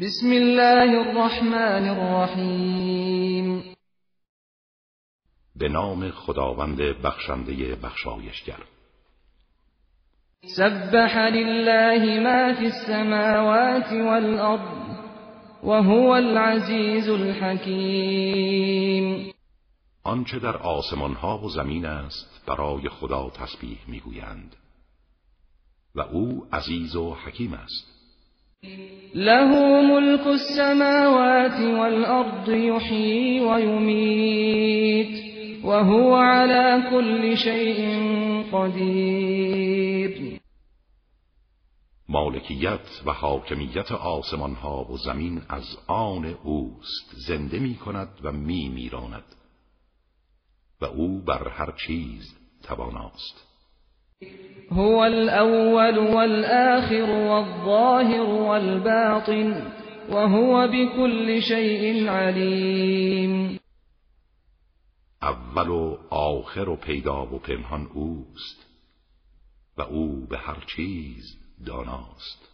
بسم الله الرحمن الرحیم. به نام خداوند بخشنده بخشایشگر. سبح لله ما فی السماوات والارض وهو العزیز الحکیم. آنچه در آسمان ها و زمین است برای خدا تسبیح می‌گویند. و او عزیز و حکیم است. له ملك السماوات والأرض يحيي ويميت وهو على كل شيء قدیر مالکیت و حاکمیت آسمان ها و زمین از آن اوست زنده می کند و می میراند و او بر هر چیز تواناست. هو الأول والآخر والظاهر والباطن وهو بكل شيء علیم اول و آخر و پیدا و پنهان اوست و او به هر چیز داناست.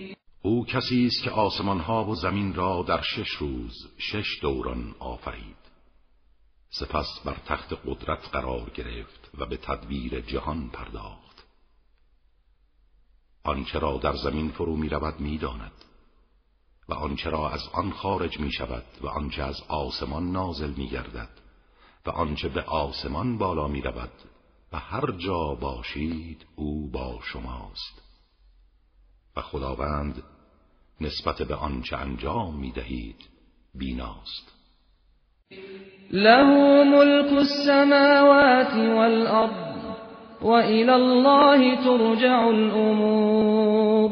او کسی است که آسمان ها و زمین را در شش روز شش دوران آفرید. سپس بر تخت قدرت قرار گرفت و به تدبیر جهان پرداخت. آنچه را در زمین فرو می رود می داند و آنچه را از آن خارج می شود و آنچه از آسمان نازل می گردد و آنچه به آسمان بالا می رود و هر جا باشید او با شماست. و خداوند نسبت به آنچه انجام می دهید بیناست. له ملك السماوات والأرض وإلى الله ترجع الأمور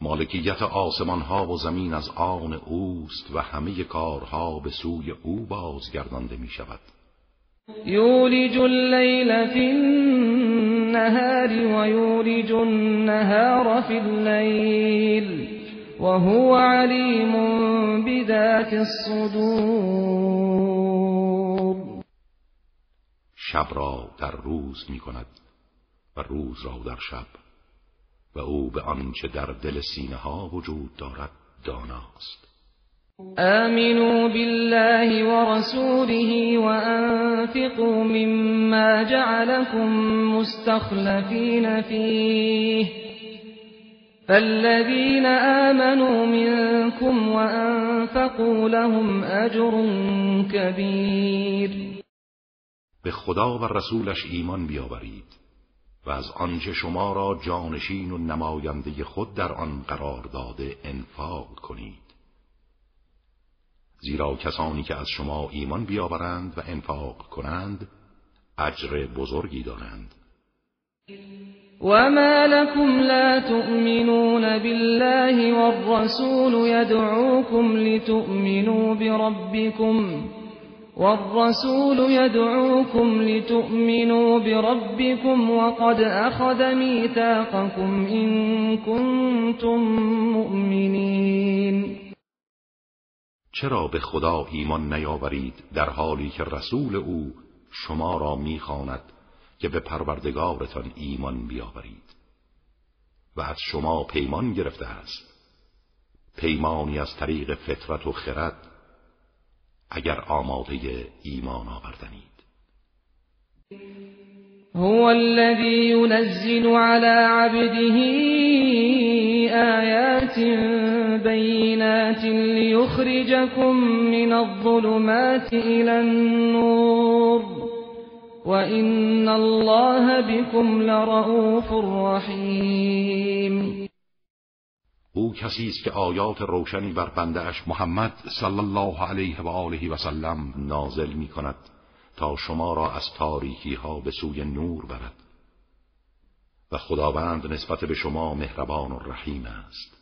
مالکیت آسمان ها و زمین از آن اوست و همه کارها به سوی او بازگردانده می شود یولج اللیل فی النهار و یولج النهار فی اللیل وهو علیم بذات الصدور. شب را در روز می کند و روز را در شب و او به آنچه در دل سینه ها وجود دارد داناست. آمنوا بالله ورسوله وأنفقوا مما جعلكم مستخلفين فيه. فالذين آمنوا منكم وأنفقوا لهم أجر كبير. به خدا و رسولش ایمان بیاورید و از آنچه شما را جانشین و نماینده خود در آن قرار داده انفاق کنید. زیرا کسانی که از شما ایمان بیاورند و انفاق کنند اجر بزرگی دارند. وما لكم لا تؤمنون بالله والرسول يدعوكم لتؤمنوا بربكم. والرسول يدعوكم لتؤمنوا بربكم وقد أخذ ميثاقكم إن كنتم مؤمنين. چرا به خدا ایمان نیاورید در حالی که رسول او شما را می‌خواند که به پروردگارتان ایمان بیاورید؟ و از شما پیمان گرفته است. پیمانی از طریق فطرت و خرد اگر آماده ایمان آوردنید. هو الذي ينزل على عبده بينات ليخرجكم من الظلمات إلى النور. وإن الله بكم لرؤوف رحيم. او کسی است که آیات روشنی بر بنده اش محمد صلی الله علیه و آله و سلم نازل می کند تا شما را از تاریکی ها به سوی نور برد. و خداوند نسبت به شما مهربان و رحیم است.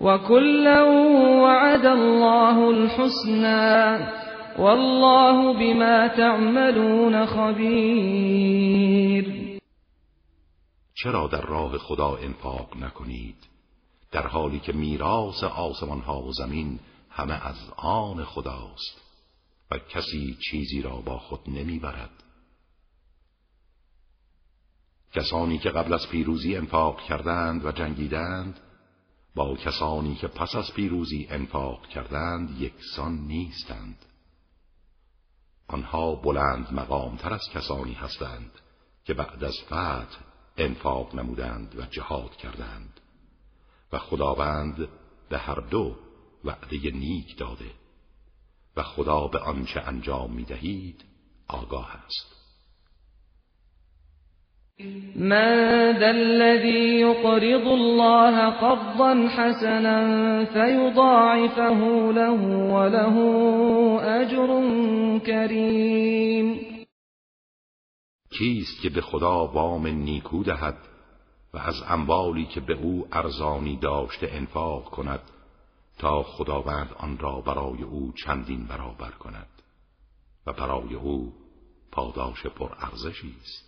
وكلا وعد الله الحسنى والله بما تعملون خبير چرا در راه خدا انفاق نکنید؟ در حالی که میراث آسمان ها و زمین همه از آن خداست و کسی چیزی را با خود نمی‌برد. کسانی که قبل از پیروزی انفاق کردند و جنگیدند با کسانی که پس از پیروزی انفاق کردند یکسان نیستند. آنها بلند مقامتر از کسانی هستند که بعد از فتح انفاق نمودند و جهاد کردند. و خداوند به هر دو وعده نیک داده و خدا به آنچه انجام می دهید آگاه است. من ذا الذي يقرض الله قرضا حسنا فيضاعفه له وله اجر کریم کیست که به خدا وام نیکو دهد و از اموالی که به او ارزانی داشته انفاق کند تا خداوند آن را برای او چندین برابر کند و برای او پاداش پر ارزشی است.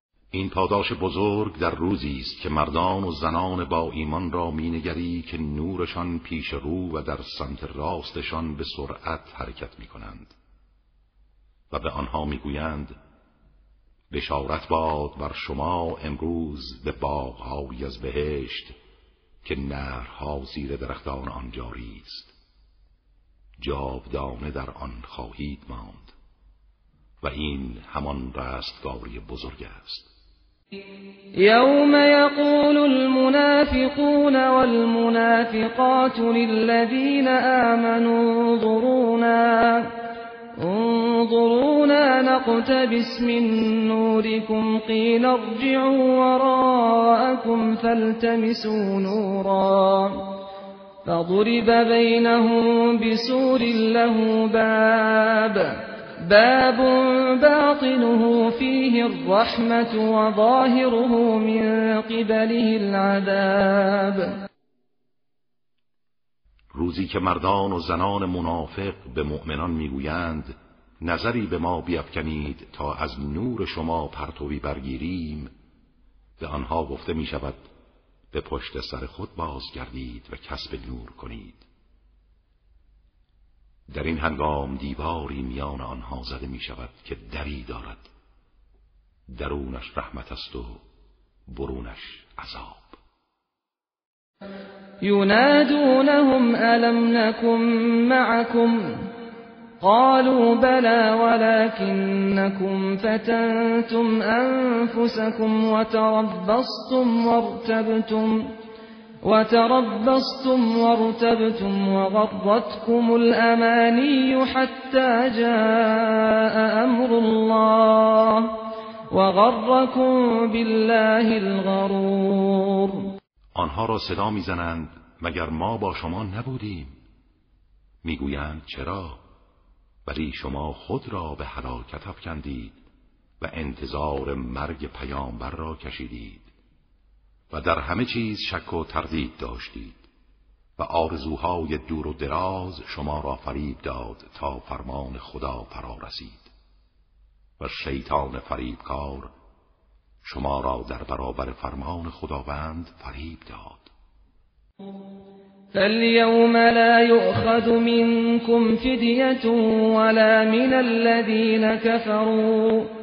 این پاداش بزرگ در روزی است که مردان و زنان با ایمان را مینگری که نورشان پیش رو و در سمت راستشان به سرعت حرکت می کنند و به آنها می‌گویند بشارت باد بر شما امروز به باغهایی از بهشت که نهرها زیر درختان آن جاری است. جاودانه در آن خواهید ماند و این همان رستگاری بزرگ است. یوم یقول المنافقون والمنافقات للذین آمنوا ضرونا انظرونا نقتبس من نوركم قيل ارجعوا وراءكم فالتمسوا نورا فضرب بينهم بسور له باب باب باطنه فيه الرحمة وظاهره من قبله العذاب. روزی که مردان و زنان منافق به مؤمنان می‌گویند نظری به ما بیفکنید تا از نور شما پرتوی برگیریم به آنها گفته می شود به پشت سر خود بازگردید و کسب نور کنید. در این هنگام دیواری میان آنها زده می شود که دری دارد. درونش رحمت است و برونش عذاب. ينادونهم ألم نكن معكم قالوا بلى ولكنكم فتنتم أنفسكم وتربصتم وارتبتم. وتربصتم وارتبتم وغرتكم الأماني حتى جاء أمر الله وغركم بالله الغرور. آنها را صدا می‌زنند مگر ما با شما نبودیم؟ می‌گویند چرا؟ ولی شما خود را به هلاکت افکندید و انتظار مرگ پیامبر را کشیدید. و در همه چیز شک و تردید داشتید و آرزوهای دور و دراز شما را فریب داد تا فرمان خدا فرا رسید و شیطان فریبکار شما را در برابر فرمان خداوند فریب داد. فاليوم لا يؤخذ منكم فدية ولا من الذين كفروا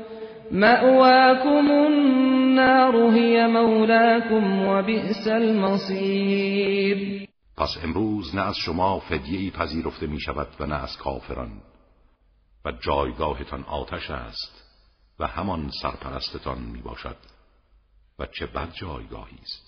مأواكم النار هي مولاكم وبئس المصير. پس امروز نه از شما فدیهی پذیرفته می شود و نه از کافران. و جایگاهتان آتش است و همان سرپرستتان می باشد و چه بد جایگاهی است.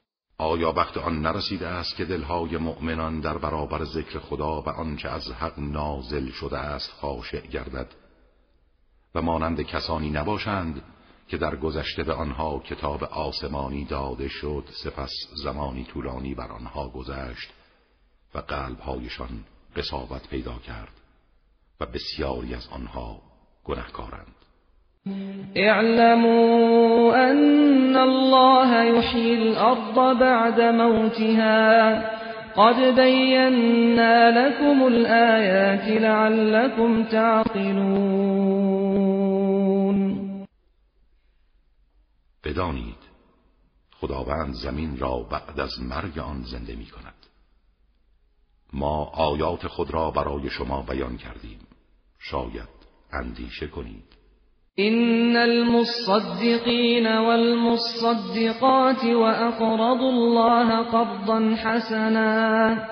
آیا وقت آن نرسیده است که دلهای مؤمنان در برابر ذکر خدا و آنچه از حق نازل شده است خاشع گردد؟ و مانند کسانی نباشند که در گذشته به آنها کتاب آسمانی داده شد سپس زمانی طولانی بر آنها گذشت و قلبهایشان قصاوت پیدا کرد و بسیاری از آنها گنهکارند. اعلموا ان الله يحيي الارض بعد موتها. قد بينا لكم الآيات لعلكم تعقلون. بدانید خداوند زمین را بعد از مرگ آن زنده می کند ما آیات خود را برای شما بیان کردیم. شاید اندیشه کنید. إن المصدقين والمصدقات وأقرضوا الله قرضا حسنا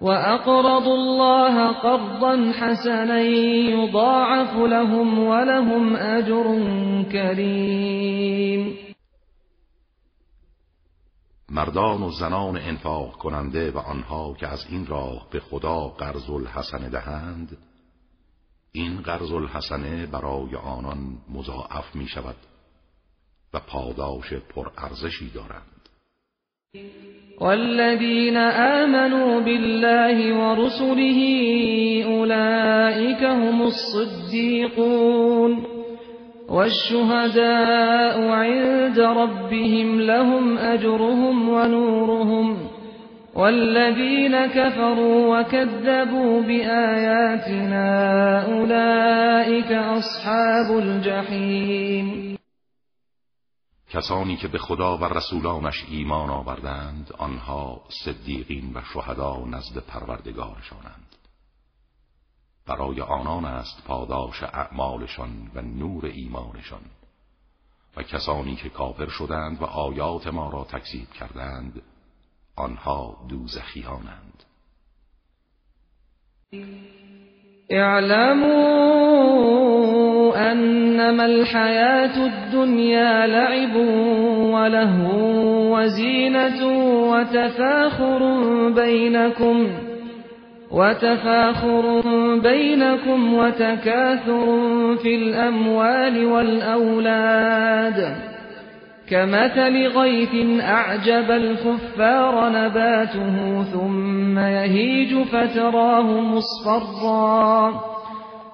وأقرضوا الله قرضا حسنا يضاعف لهم ولهم أجر كريم. مردان و زنان انفاق کننده و آنها که از این راه به خدا قرض الحسن دهند این قرض الحسنه برای آنان مضاعف می شود و پاداش پرارزشی دارند. والذین آمنوا بالله ورسله أولئك هم الصديقون والشهداء عند ربهم لهم أجرهم ونورهم والذين كفروا وكذبوا بآياتنا أصحاب الجحیم. کسانی که به خدا و رسولانش ایمان آوردند آنها صدیقین و شهدا نزد پروردگارشانند. برای آنان است پاداش اعمالشان و نور ایمانشان. و کسانی که کافر شدند و آیات ما را تکذیب کردند آنها دوزخیانند. اعلموا انما الحياة الدنيا لعب وله وزينة وتفاخر بينكم وتفاخر بينكم وتكاثر في الأموال والأولاد كمثل غيث أعجب الكفار نباته ثم يهيج فتراه مصفرا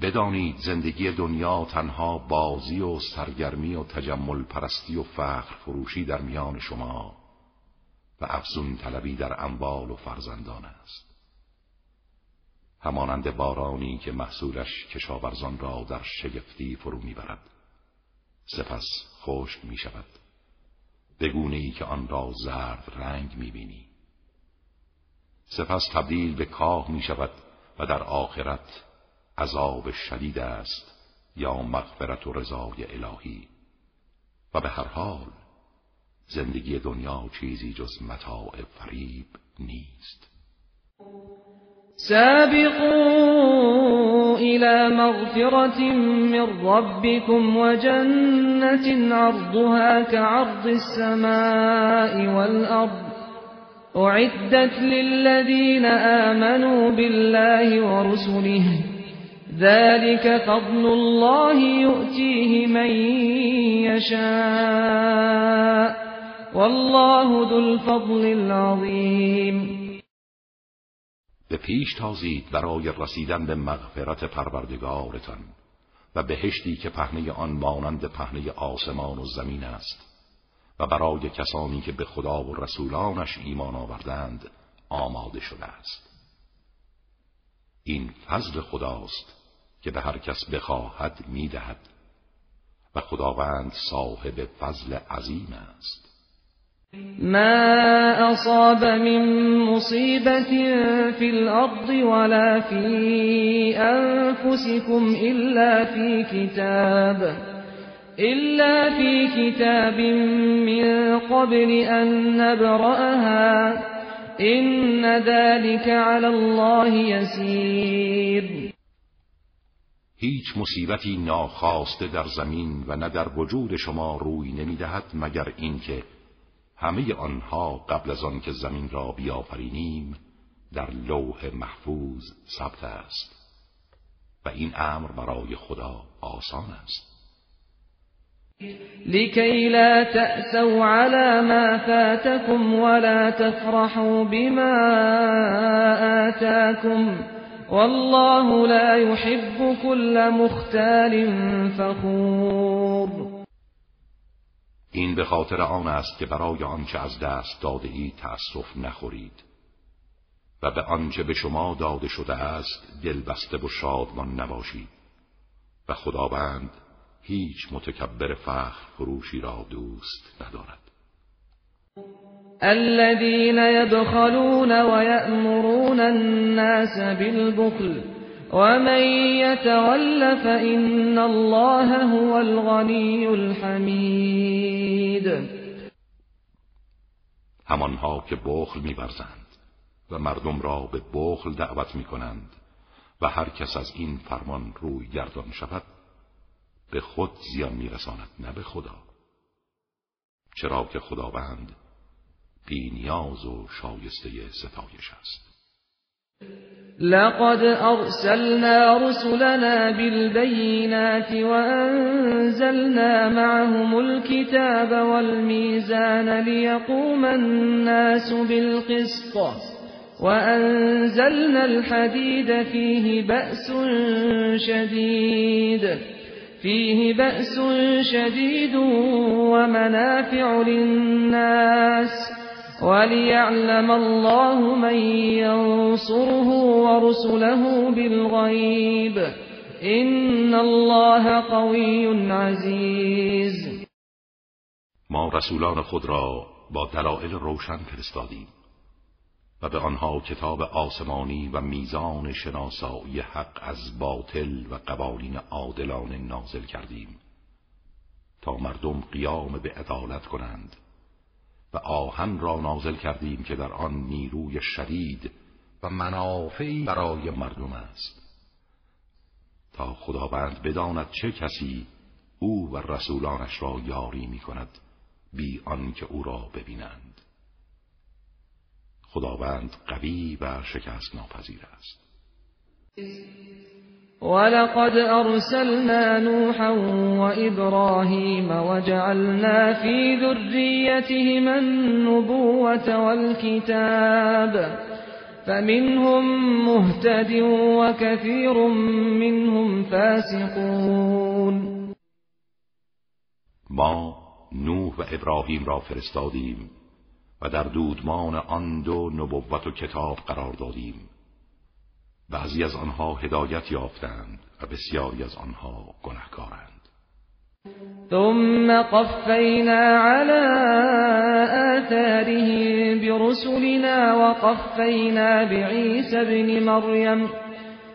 بدانید زندگی دنیا تنها بازی و سرگرمی و تجمل پرستی و فخر فروشی در میان شما و افزون طلبی در اموال و فرزندان است. همانند بارانی که محصولش کشاورزان را در شگفتی فرو می‌برد سپس خشک می شود بگونه ای که آن را زرد رنگ می‌بینی. سپس تبدیل به کاه می شود و در آخرت عذاب شدید است یا مغفرت و رضای الهی. و به هر حال زندگی دنیا چیزی جز متاع فریب نیست. سابقوا إلى مغفرة من ربكم وجنة عرضها كعرض السماء والأرض. أعدت للذين آمنوا بالله ورسله ذلك فضل الله يؤتيه من يشاء. والله ذو الفضل العظیم به پیش تازید برای رسیدن به مغفرت پروردگارتان و بهشتی که پهنه آن مانند پهنه آسمان و زمین است و برای کسانی که به خدا و رسولانش ایمان آوردند آماده شده است. این فضل خداست که به هر کس بخواهد می‌دهد. و خداوند صاحب فضل عظیم است. ما اصاب من مصیبت فی الارض ولا فی انفسكم الا فی کتاب إلا في كتاب من قبل أن نبرأها. إن ذلك على الله يسير هیچ مصیبتی ناخواسته در زمین و نه در وجود شما روی نمی‌دهد مگر اینکه همه آنها قبل از آن که زمین را بیافرینیم در لوح محفوظ ثبت است و این امر برای خدا آسان است. لكي لا تأسوا على ما فاتكم ولا تفرحوا بما آتاكم والله لا يحب كل مختال فخور. این به خاطر آن است که برای آنچه از دست داده ای تأسف نخورید و به آنچه به شما داده شده است دلبسته و شادمان نباشید و خداوند هیچ متکبر فخر فروشی را دوست ندارد. الذين يبخلون ويأمرون الناس بالبخل ومن يتول فإن الله هو الغني الحمید همانها که بخل میورزند و مردم را به بخل دعوت می‌کنند و هر کس از این فرمان روی گردان شود به خود زیان میرساند نه به خدا. چرا که خداوند بینیاز و شایسته ستایش است. لقد ارسلنا رسلنا بالبينات وانزلنا معهم الكتاب والميزان ليقوم الناس بالقسط وانزلنا الحديد فيه بأس شديد فيه بأس شديد ومنافع للناس وليعلم الله من ينصره ورسله بالغيب إن الله قوي عزيز ما رسولان خود را با دلائل روشن فرستادیم. و به آنها کتاب آسمانی و میزان شناسایی حق از باطل و قوانین عادلانه نازل کردیم تا مردم قیام به عدالت کنند و آهن را نازل کردیم که در آن نیروی شدید و منافعی برای مردم است. تا خداوند بداند چه کسی او و رسولانش را یاری می کند بی آنکه او را ببینند. خداوند قوی و شکست ناپذیر است. ولقد أرسلنا نوحا وإبراهيم وجعلنا في ذريتهما النبوة والكتاب فمنهم مهتد وكثير منهم فاسقون. ما نوح و ابراهیم را فرستادیم و در دودمان آن دو نبوت و کتاب قرار دادیم. بعضی از آنها هدایت یافتند و بسیاری از آنها گنهکارند ثم قفینا على آثارهم برسلنا وقفینا بعیسی ابن مریم.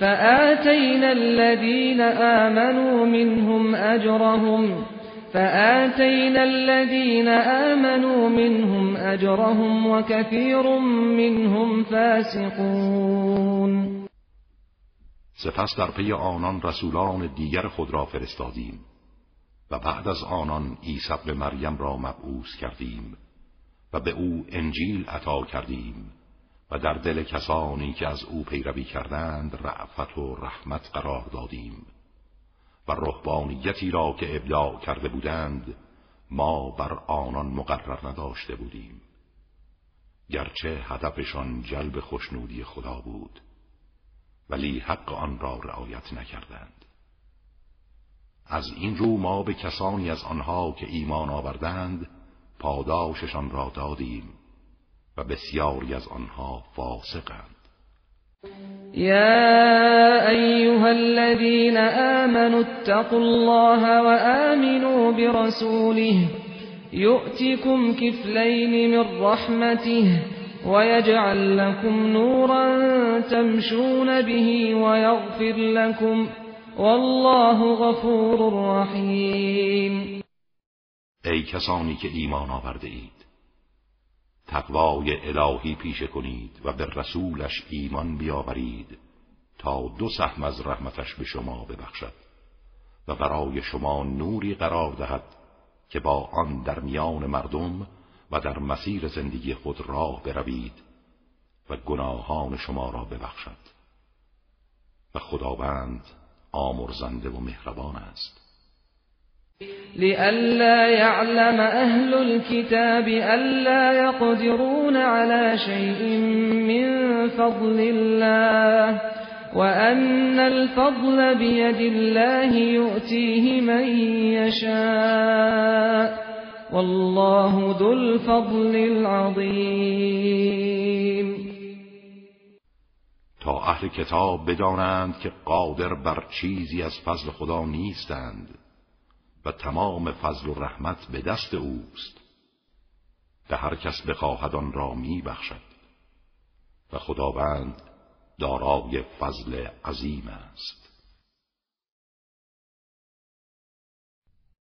فآتينا الذين آمنوا منهم أجرهم فآتينا الذين آمنوا منهم أجرهم وكثير منهم فاسقون. سپس در پی آنان رسولان دیگر خود را فرستادیم و بعد از آنان عیسی به مریم را مبعوث کردیم و به او انجیل عطا کردیم. و در دل کسانی که از او پیروی کردند رعفت و رحمت قرار دادیم. و رهبانیتی را که ابداع کرده بودند ما بر آنان مقرر نداشته بودیم. گرچه هدفشان جلب خوشنودی خدا بود ولی حق آن را رعایت نکردند. از این رو ما به کسانی از آنها که ایمان آوردند پاداششان را دادیم. و بسیاری از آنها فاسقند. يا أيها الذين آمنوا اتقوا الله وآمنوا برسوله يؤتكم كفلين من رحمته ويجعل لكم نورا تمشون به ويغفر لكم والله غفور رحیم ای کسانی که ایمان آورده اید تقوای الهی پیشه کنید و به رسولش ایمان بیاورید تا دو سهم از رحمتش به شما ببخشد و برای شما نوری قرار دهد که با آن در میان مردم و در مسیر زندگی خود راه بروید و گناهان شما را ببخشد. و خداوند آمرزنده و مهربان است. لئلا يعلم أهل الكتاب ألا يقدرون على شيء من فضل الله وأن الفضل بيد الله يؤتيه من يشاء. والله ذو الفضل العظيم. تا أهل کتاب بدانند که قادر بر چیزی از فضل خدا نیستند. و تمام فضل و رحمت به دست اوست. به هر کس بخواهد آن را می بخشد و خداوند دارای فضل عظیم است.